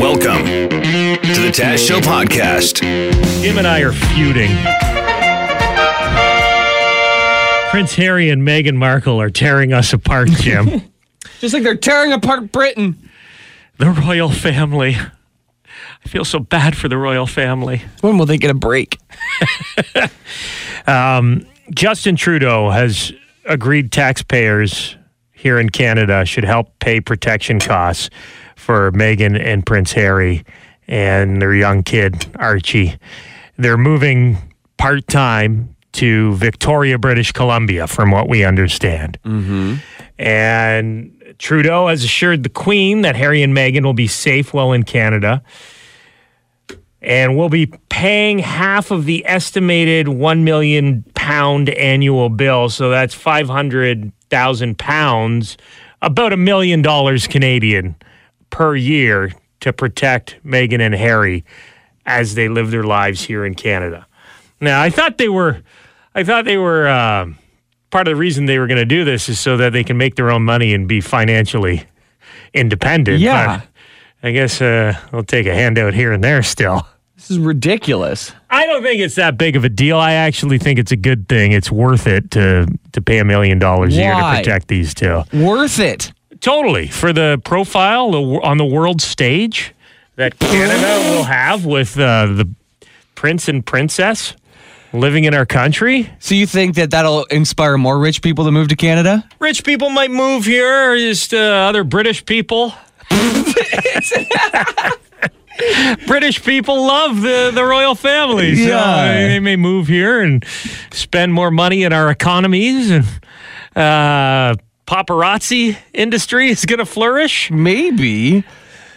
Welcome to the Taz Show podcast. Jim and I are feuding. Prince Harry and Meghan Markle are tearing us apart, Jim. Just like they're tearing apart Britain. the royal family. I feel so bad for the royal family. When will they get a break? Um, Justin Trudeau has agreed taxpayers here in Canada should help pay protection costs for Meghan and Prince Harry and their young kid, Archie. They're moving part time to Victoria, British Columbia, from what we understand. Mm-hmm. And Trudeau has assured the Queen that Harry and Meghan will be safe while in Canada and we'll be paying half of the estimated 1 million pound annual bill. So that's 500,000 pounds, about a million dollars Canadian per year to protect Meghan and Harry as they live their lives here in Canada. Now, I thought they were, I thought they were, uh, part of the reason they were going to do this is so that they can make their own money and be financially independent. Yeah. But I guess uh, they'll take a handout here and there still. This is ridiculous. I don't think it's that big of a deal. I actually think it's a good thing. It's worth it to to pay a million dollars a year to Why? protect these two. Worth it. Totally for the profile the, on the world stage that Canada will have with uh, the prince and princess living in our country. So you think that that'll inspire more rich people to move to Canada? Rich people might move here, or just uh, other British people. British people love the, the royal family. So Yeah. they, they may move here and spend more money in our economies and uh, paparazzi industry is going to flourish. Maybe.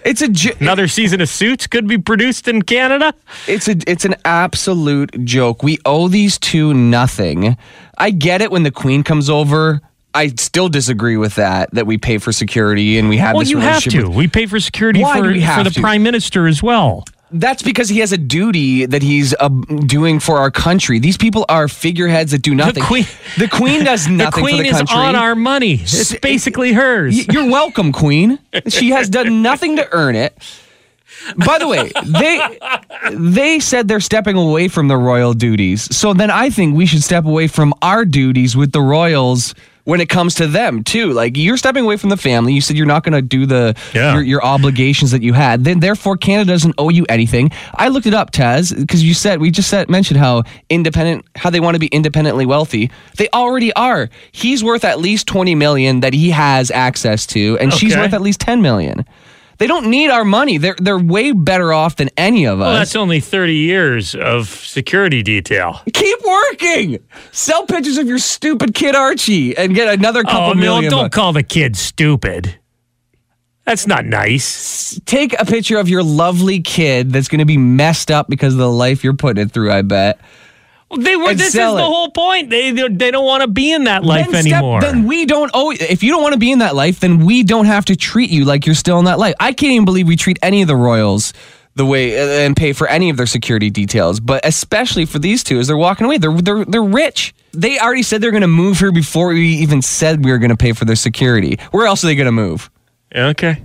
It's a j- Another season of Suits could be produced in Canada. it's a it's an absolute joke. We owe these two nothing. I get it when the queen comes over. I still disagree with that that we pay for security and we have Well, this you have to. with- We pay for security for, for the to? prime minister as well. That's because he has a duty that he's uh, doing for our country. These people are figureheads that do nothing. The queen- the queen does The nothing queen the Queen is country. on our money. It's basically hers. You're welcome, Queen. She has done nothing to earn it. By the way, they they said they're stepping away from the royal duties. So then I think we should step away from our duties with the royals when it comes to them too. Like you're stepping away from the family. You said you're not going to do the Yeah. your, your obligations that you had. Then therefore Canada doesn't owe you anything. I looked it up, Taz, because you said we just said mentioned how independent how they want to be independently wealthy. They already are. He's worth at least 20 million that he has access to and she's worth at least 10 million. They don't need our money. They're they're way better off than any of Well, us. that's only 30 years of security detail. Keep working. Sell pictures of your stupid kid Archie and get another oh, couple Oh, no, million. don't bucks. call the kid stupid. That's not nice. Take a picture of your lovely kid that's going to be messed up because of the life you're putting it through. I bet. They were. This is sell the whole point. They they they don't want to be in that life then step- anymore. then we don't owe. If you don't want to be in that life, then we don't have to treat you like you're still in that life. I can't even believe we treat any of the royals the way uh, and pay for any of their security details, but especially for these two as they're walking away. They're they're they're rich. They already said they're going to move here before we even said we were going to pay for their security. Where else are they going to move? okay.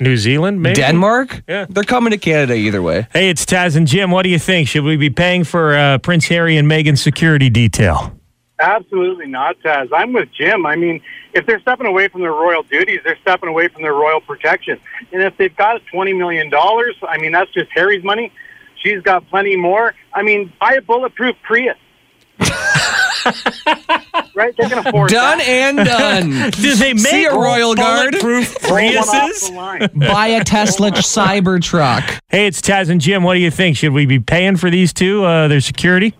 New Zealand, maybe Denmark? Yeah. They're coming to Canada either way. Hey, it's Taz and Jim. What do you think? Should we be paying for uh, Prince Harry and Meghan's security detail? Absolutely not, Taz. I'm with Jim. I mean, if they're stepping away from their royal duties, they're stepping away from their royal protection. And if they've got $20 million, I mean, that's just Harry's money. She's got plenty more. I mean, buy a bulletproof Prius. right? They can afford it. Done that. and done. Do they make See a royal guard? bulletproof Roll Priuses? Buy a Tesla Cybertruck. Hey, it's Taz and Jim. What do you think? Should we be paying for these two, uh, their security?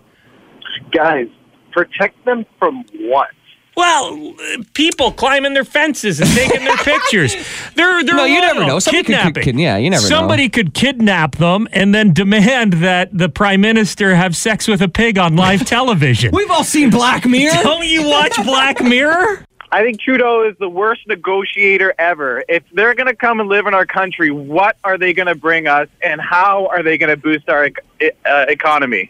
Guys, protect them from what? Well, people climbing their fences and taking their pictures. They're they're No, you never know. Somebody could- kidnapping. could- yeah, you never know. Somebody could kidnap them and then demand that the prime minister have sex with a pig on live television. We've all seen Black Mirror. Don't you watch Black Mirror? I think Trudeau is the worst negotiator ever. If they're going to come and live in our country, what are they going to bring us, and how are they going to boost our uh, economy?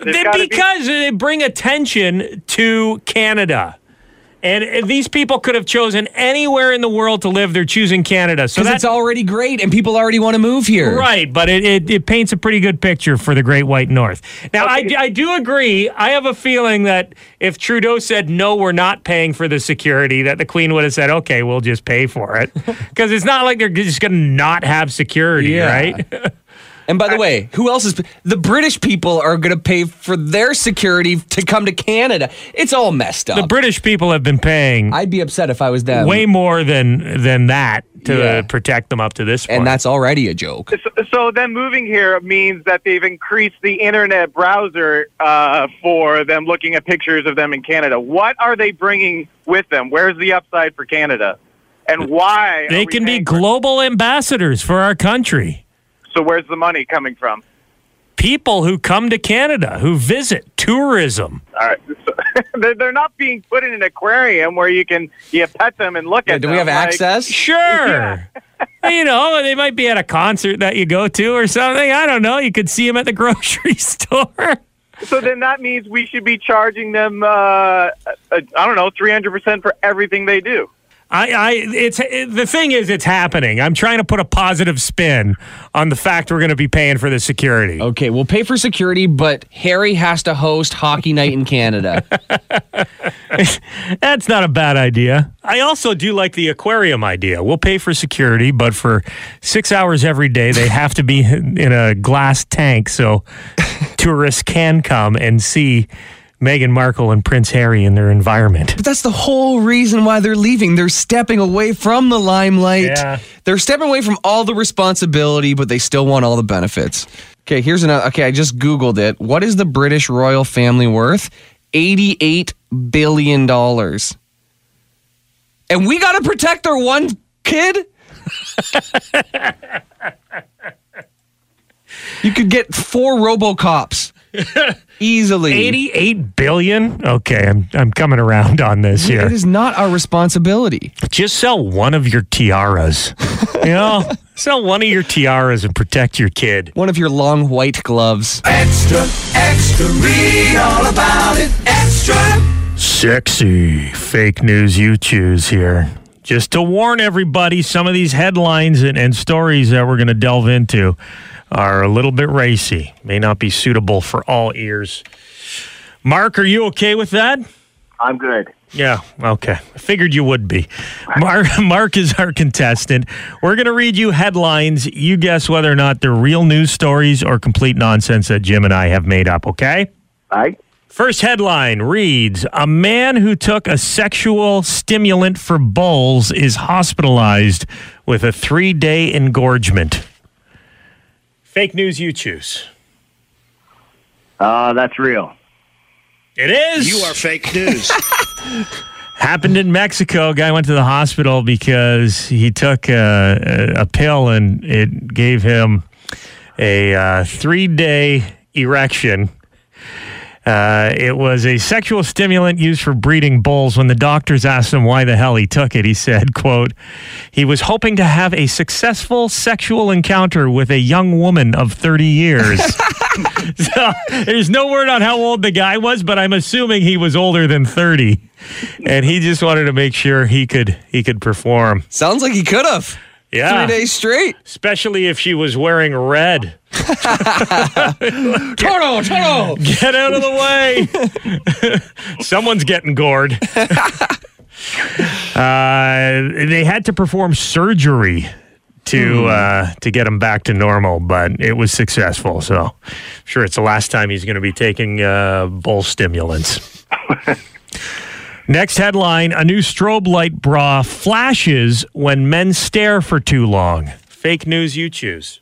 There's They- be- because they bring attention to Canada. And these people could have chosen anywhere in the world to live. They're choosing Canada. So Because that's it's already great and people already want to move here. Right, but it, it, it paints a pretty good picture for the Great White North. Now, I, I do agree. I have a feeling that if Trudeau said, no, we're not paying for the security, that the Queen would have said, okay, we'll just pay for it. Because it's not like they're just going to not have security, Yeah. right? And by the way, who else is the British people are going to pay for their security to come to Canada? It's all messed up. the British people have been paying I'd be upset if I was them. way more than than that to Yeah. uh, protect them up to this point. and that's already a joke. So, so then moving here means that they've increased the internet browser uh, for them looking at pictures of them in Canada. What are they bringing with them? Where's the upside for Canada? And why? are they we can be paying for- global ambassadors for our country. So where's the money coming from? People who come to Canada, who visit, tourism. All right. So, they're, they're not being put in an aquarium where you can you pet them and look Yeah, at do them. Do we have like- access? Sure. you know, they might be at a concert that you go to or something. I don't know. You could see them at the grocery store. So then that means we should be charging them, uh, uh, I don't know, 300% for everything they do. I, I, it's it, the thing is, it's happening. I'm trying to put a positive spin on the fact we're going to be paying for the security. Okay, we'll pay for security, but Harry has to host Hockey Night in Canada. That's not a bad idea. I also do like the aquarium idea. We'll pay for security, but for six hours every day, they have to be in a glass tank so tourists can come and see Meghan Markle and Prince Harry in their environment. But that's the whole reason why they're leaving. They're stepping away from the limelight. Yeah. They're stepping away from all the responsibility, but they still want all the benefits. Okay, here's another. Okay, I just Googled it. What is the British royal family worth? $88 billion. And we got to protect their one kid? you could get four Robocops easily. 88 billion? Okay, I'm I'm coming around on this here. It is not our responsibility. Just sell one of your tiaras. you know, sell one of your tiaras and protect your kid. One of your long white gloves. Extra, extra, read all about it. Extra. Sexy fake news you choose here. Just to warn everybody, some of these headlines and, and stories that we're going to delve into are a little bit racy. May not be suitable for all ears. Mark, are you okay with that? I'm good. Yeah, okay. I figured you would be. Mark, Mark is our contestant. We're going to read you headlines. You guess whether or not they're real news stories or complete nonsense that Jim and I have made up, okay? All right. First headline reads A man who took a sexual stimulant for bulls is hospitalized with a three day engorgement. Fake news you choose. Uh, that's real. It is. You are fake news. Happened in Mexico. Guy went to the hospital because he took a, a, a pill and it gave him a uh, three day erection. Uh, it was a sexual stimulant used for breeding bulls. When the doctors asked him why the hell he took it, he said, "quote He was hoping to have a successful sexual encounter with a young woman of 30 years." so there's no word on how old the guy was, but I'm assuming he was older than 30, and he just wanted to make sure he could he could perform. Sounds like he could have. Yeah, Three days straight. especially if she was wearing red. Toro, Toro. Get out of the way. Someone's getting gored. uh, they had to perform surgery to uh, to get him back to normal, but it was successful. So, I'm sure, it's the last time he's going to be taking uh, bull stimulants. Next headline: A new strobe light bra flashes when men stare for too long. Fake news you choose.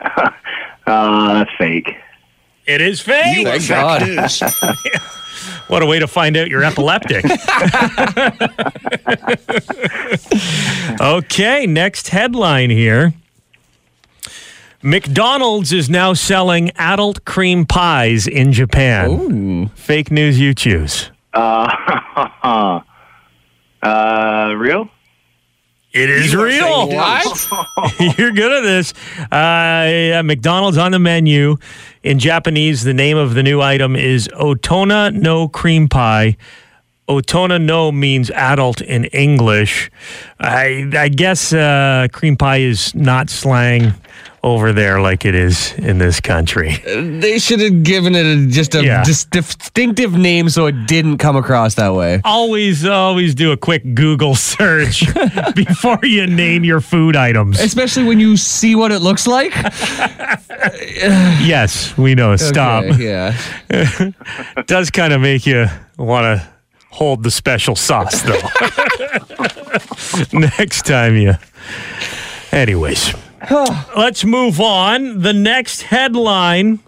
Uh, fake. It is fake. You Thank God. news. What a way to find out you're epileptic. okay, next headline here. McDonald's is now selling adult cream pies in Japan. Fake news you choose. Uh, uh, real? It is You real. fake news. You're good at this. Uh, yeah, McDonald's on the menu. In Japanese, the name of the new item is Otona no Cream Pie. Otona no means adult in English. I, I guess uh, cream pie is not slang over there like it is in this country. They should have given it a, just a Yeah. dis- distinctive name so it didn't come across that way. Always, always do a quick Google search before you name your food items. Especially when you see what it looks like. Yes, we know. Stop. Okay, yeah. It does kind of make you want to hold the special sauce, though. Next time you. Anyways, let's move on. The next headline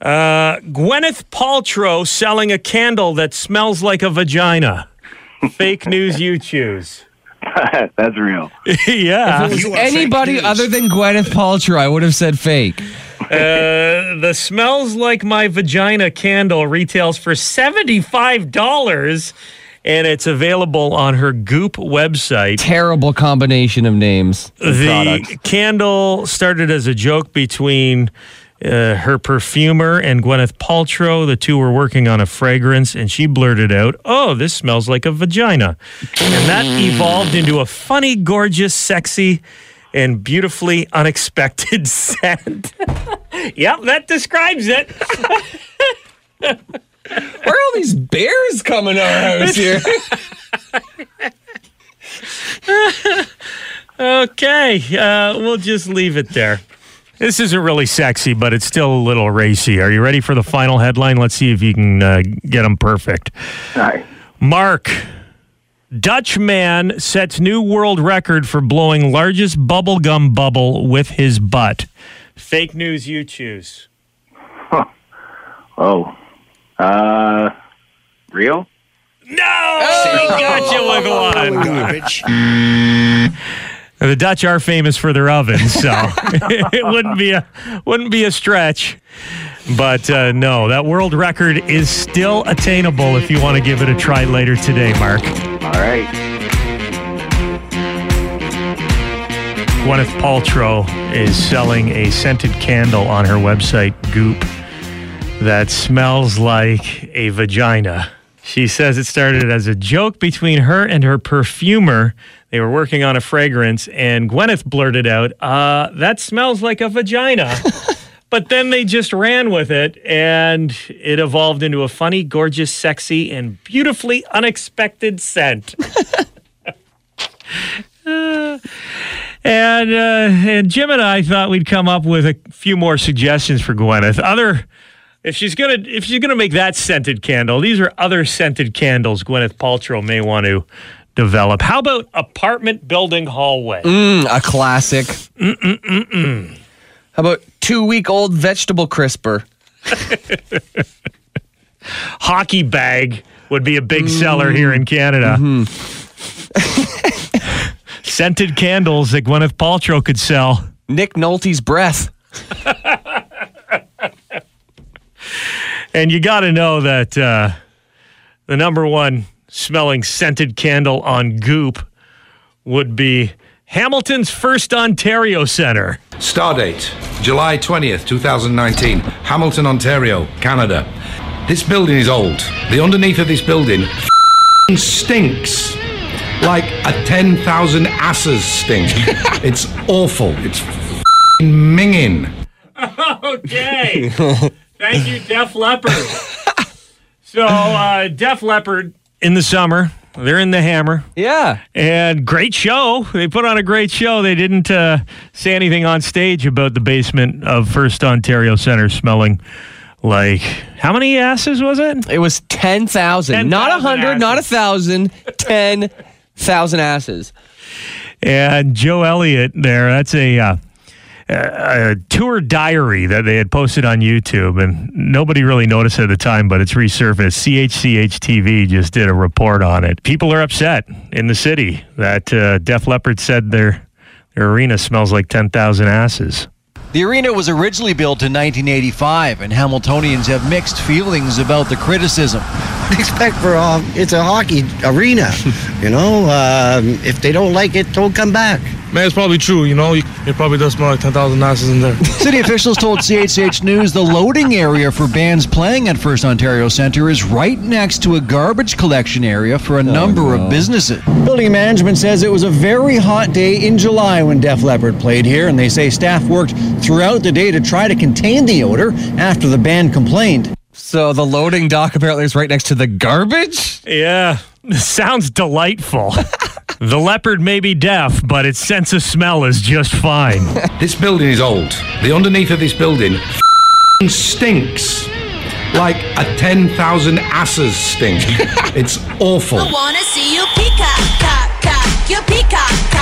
uh, Gwyneth Paltrow selling a candle that smells like a vagina. Fake news you choose. That's real. yeah. Anybody other than Gwyneth Paltrow, I would have said fake. Uh, the smells like my vagina candle retails for $75 and it's available on her goop website Terrible combination of names. the products. candle started as a joke between uh, her perfumer and Gwyneth Paltrow. The two were working on a fragrance, and she blurted out, "Oh, this smells like a vagina," and that evolved into a funny, gorgeous, sexy, and beautifully unexpected scent. yep, that describes it. Where are all these bears coming to our house here? Okay, uh, we'll just leave it there. This isn't really sexy, but it's still a little racy. Are you ready for the final headline? Let's see if you can uh, get them perfect. All right. Mark, Dutch man sets new world record for blowing largest bubblegum bubble with his butt. Fake news you choose. Oh. Uh, real? No! we got you with one. The Dutch are famous for their ovens, so it wouldn't be a wouldn't be a stretch. But uh, no, that world record is still attainable if you want to give it a try later today, Mark. All right. Gwyneth Paltrow is selling a scented candle on her website, Goop, that smells like a vagina. She says it started as a joke between her and her perfumer. They were working on a fragrance, and Gwyneth blurted out, uh, That smells like a vagina. but then they just ran with it, and it evolved into a funny, gorgeous, sexy, and beautifully unexpected scent. And uh, and Jim and I thought we'd come up with a few more suggestions for Gwyneth. Other, if she's gonna if she's gonna make that scented candle, these are other scented candles Gwyneth Paltrow may want to develop. How about apartment building hallway? Mm, a classic. Mm-mm-mm-mm. How about two week old vegetable crisper? Hockey bag would be a big seller here in Canada. scented candles that Gwyneth Paltrow could sell. Nick Nolte's breath. And you got to know that uh, the number one smelling scented candle on Goop would be Hamilton's First Ontario Center. Stardate, July 20th, 2019, Hamilton, Ontario, Canada. This building is old. The underneath of this building stinks like a 10,000 asses stink. it's awful. It's f***ing minging. Okay. Thank you, Def Leppard. So, uh, Def Leppard in the summer, they're in the hammer. Yeah. And great show. They put on a great show. They didn't uh, say anything on stage about the basement of First Ontario Center smelling like how many asses was it? It was 10,000. Not 10,000 a 100, not a asses. 1,000. 10,000 asses. And Joe Elliott there, that's a, uh, a, tour diary that they had posted on YouTube, and nobody really noticed at the time, but it's resurfaced. CHCH TV just did a report on it. People are upset in the city that uh, Def Leppard said their, their arena smells like 10,000 asses. The arena was originally built in 1985, and Hamiltonians have mixed feelings about the criticism. expect for um, it's a hockey arena. you know, um, if they don't like it, don't come back. Man, it's probably true. You know, it probably does smell like ten thousand asses in there. City officials told CHH News the loading area for bands playing at First Ontario Centre is right next to a garbage collection area for a number of businesses. Building management says it was a very hot day in July when Def Leppard played here, and they say staff worked throughout the day to try to contain the odor after the band complained. So the loading dock apparently is right next to the garbage. Yeah, sounds delightful. the leopard may be deaf, but its sense of smell is just fine. This building is old. The underneath of this building f***ing stinks like a 10,000 asses stink. it's awful. wanna see you peacock, cock, cock, you peacock, cock.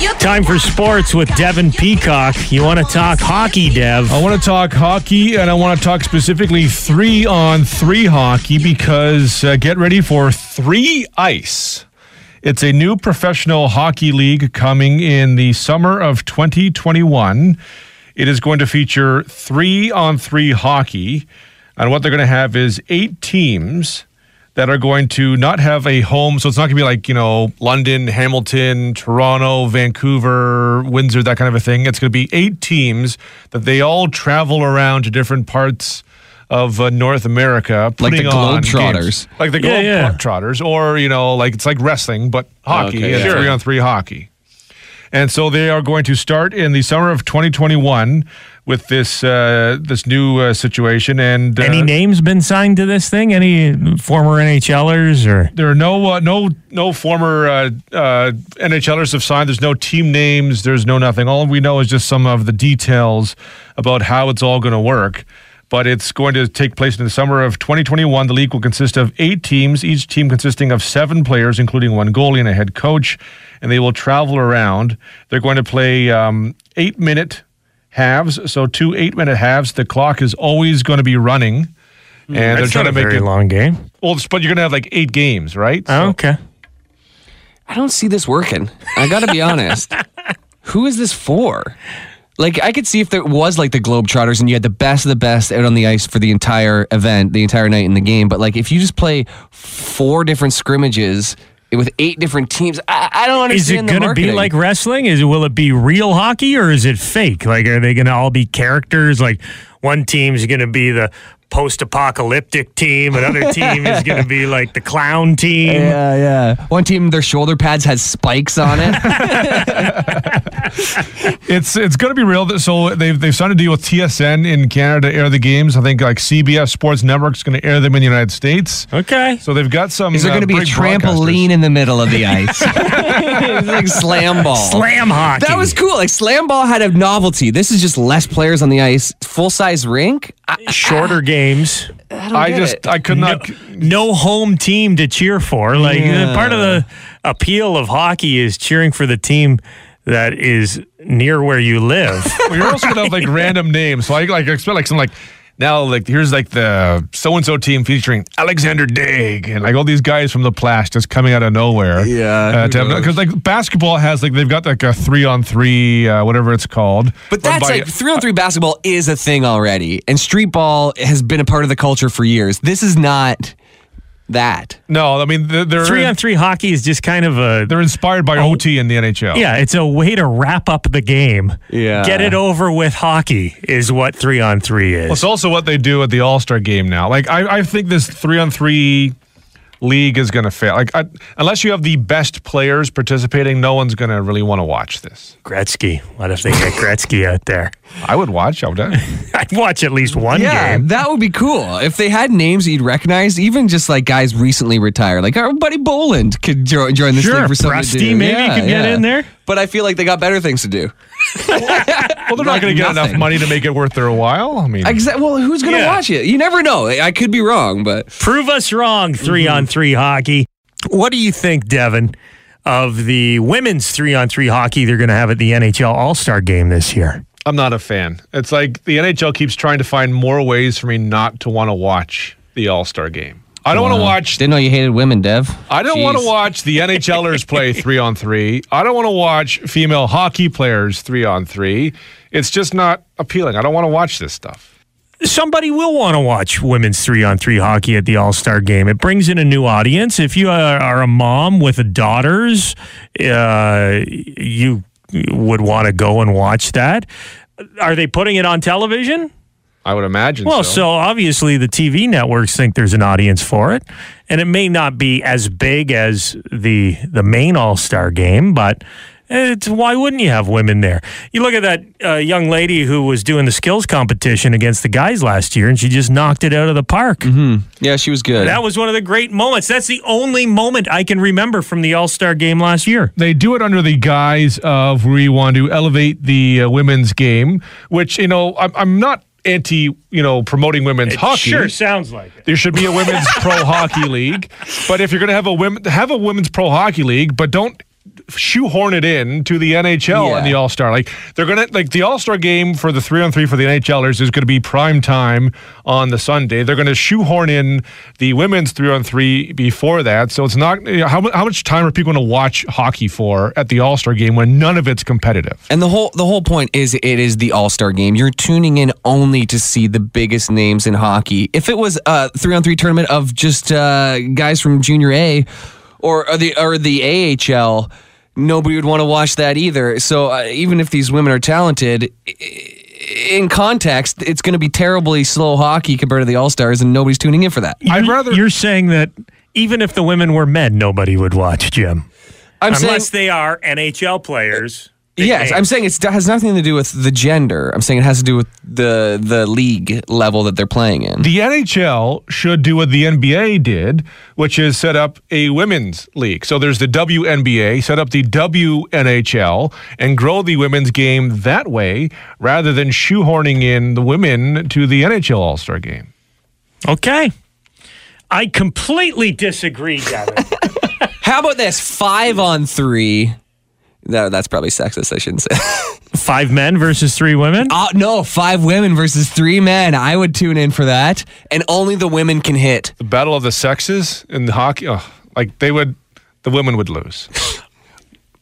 Time for sports with Devin Peacock. You want to talk hockey, Dev? I want to talk hockey, and I want to talk specifically three on three hockey because uh, get ready for three ice. It's a new professional hockey league coming in the summer of 2021. It is going to feature three on three hockey. And what they're going to have is eight teams that are going to not have a home. So it's not going to be like, you know, London, Hamilton, Toronto, Vancouver, Windsor, that kind of a thing. It's going to be eight teams that they all travel around to different parts of uh, North America. Like the putting on Globetrotters. Like the Yeah, yeah. Globetrotters. Or, you know, like it's like wrestling, but hockey, Okay, and yeah. three on three hockey. And so they are going to start in the summer of 2021 with this uh, this new uh, situation. And uh, Any names been signed to this thing? Any former NHLers or? there are no uh, no no former uh, uh, NHLers have signed. There's no team names. There's no nothing. All we know is just some of the details about how it's all going to work. But it's going to take place in the summer of 2021. The league will consist of eight teams, each team consisting of seven players, including one goalie and a head coach. And they will travel around. They're going to play um, eight minute halves. So two eight minute halves. The clock is always going to be running. Hmm. And they're trying not to a make very it long game. well, but you're going to have like eight games, right? Oh, okay. I don't see this working. I got to be honest. Who is this for? Like, I could see if there was like the Globetrotters and you had the best of the best out on the ice for the entire event, the entire night in the game. But like, if you just play four different scrimmages with eight different teams, I, I don't understand. Is it going to be like wrestling? Is it, will it be real hockey or is it fake? Like, are they going to all be characters? Like, one team's going to be the post-apocalyptic team, another team is going to be like the clown team. Yeah, yeah. One team, their shoulder pads has spikes on it. It's it's going to be real. So they've they've signed a deal with TSN in Canada to air the games. I think like CBS Sports Network is going to air them in the United States. Okay. So they've got some. Is there uh, going to be a trampoline in the middle of the ice? it's like slam ball. Slam hockey. That was cool. Like slam ball had a novelty. This is just less players on the ice, full size rink. I, shorter games. I don't I get just it. I could not. no home team to cheer for. Like Yeah. part of the appeal of hockey is cheering for the team that is near where you live. Well, you're also going to have like random names. So I like expect like some like. Now, like here's like the so and so team featuring Alexander Dag and like all these guys from the Plash just coming out of nowhere. Yeah, because like basketball has like they've got like a three on three, uh, whatever it's called. But that's by- like three on three basketball is a thing already, and street ball has been a part of the culture for years. This is not that. no, I mean they're, they're three on three hockey is just kind of a They're inspired by oh. OT in the NHL. yeah, it's a way to wrap up the game. Yeah. Get it over with hockey is what three on three is. Well, it's also what they do at the All Star game now. Like I, I think this three on three league is going to fail. Like I, unless you have the best players participating, no one's going to really want to watch this. Gretzky. What if they get Gretzky out there? I would watch. I would. I'd watch at least one yeah, game. that would be cool. If they had names that you'd recognize, even just like guys recently retired, like our buddy Bolland could jo- join this Sure, league for something to do. maybe Yeah, could get in there. But I feel like they got better things to do. well, they're not going to get enough money to make it worth their while. I mean, Exactly. Well, who's going to Yeah. watch it? You never know. I could be wrong, but Prove us wrong, 3 Mm-hmm. on three hockey. What do you think, Devin, of the women's three on three hockey they're going to have at the NHL All Star game this year? I'm not a fan. It's like the NHL keeps trying to find more ways for me not to want to watch the All Star game. I don't want to watch didn't know you hated women, Dev. I don't want to watch the NHLers play three on three. I don't want to watch female hockey players three on three. It's just not appealing. I don't want to watch this stuff. Somebody will want to watch women's three on three hockey at the All Star game. It brings in a new audience. If you are, are a mom with daughters, uh, you would want to go and watch that. Are they putting it on television? I would imagine. Well, so. so obviously the TV networks think there's an audience for it, and it may not be as big as the the main All Star game, but it's why wouldn't you have women there? You look at that uh, young lady who was doing the skills competition against the guys last year, and she just knocked it out of the park. Yeah, she was good. That was one of the great moments. That's the only moment I can remember from the All Star game last year. they do it under the guise of we want to elevate the uh, women's game, which you know I'm, I'm not anti you know promoting women's hockey. Sure, sounds like it. There should be a women's pro hockey league, but if you're going to have a women have a women's pro hockey league, but don't shoehorn it in to the NHL Yeah. and the All Star. Like they're gonna like the All Star game for the three on three for the NHLers is going to be prime time on the Sunday. They're going to shoehorn in the women's three on three before that. So it's not you know, how how much time are people going to watch hockey for at the All Star game when none of it's competitive? And the whole the whole point is it is the All Star game. You're tuning in only to see the biggest names in hockey. If it was a three on three tournament of just uh, guys from Junior A or, or the or the AHL, nobody would want to watch that either. So uh, even if these women are talented. In context, it's going to be terribly slow hockey compared to the All Stars, and nobody's tuning in for that. I'd rather You're saying that even if the women were men, nobody would watch Jim. I'm Unless saying, they are NHL players. Big yes, I'm saying it has nothing to do with the gender. I'm saying it has to do with the the league level that they're playing in. The NHL should do what the NBA did, which is set up a women's league. So there's the WNBA, set up the WNHL, and grow the women's game that way rather than shoehorning in the women to the NHL All Star game. Okay. I completely disagree, Devin. How about this? Five on three. No, that's probably sexist. I shouldn't say. Five men versus three women? uh, no, five women versus three men. I would tune in for that. And only the women can hit. The battle of the sexes in the hockey, oh, like they would, the women would lose.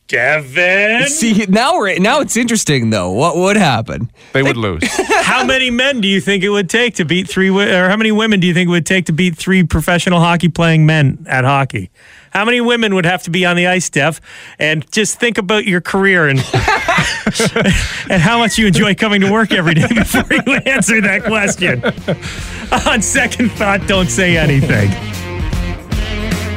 Devin? See, now we're now it's interesting though. What would happen? They would lose. how many men do you think it would take to beat three, wo- or how many women do you think it would take to beat three professional hockey playing men at hockey? How many women would have to be on the ice, Dev? And just think about your career and and how much you enjoy coming to work every day before you answer that question. On second thought, don't say anything.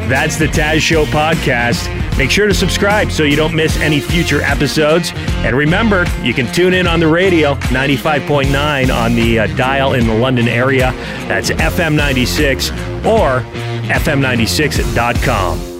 That's the Taz Show podcast. Make sure to subscribe so you don't miss any future episodes. And remember, you can tune in on the radio, 95.9 on the uh, dial in the London area. That's FM 96 or FM96.com.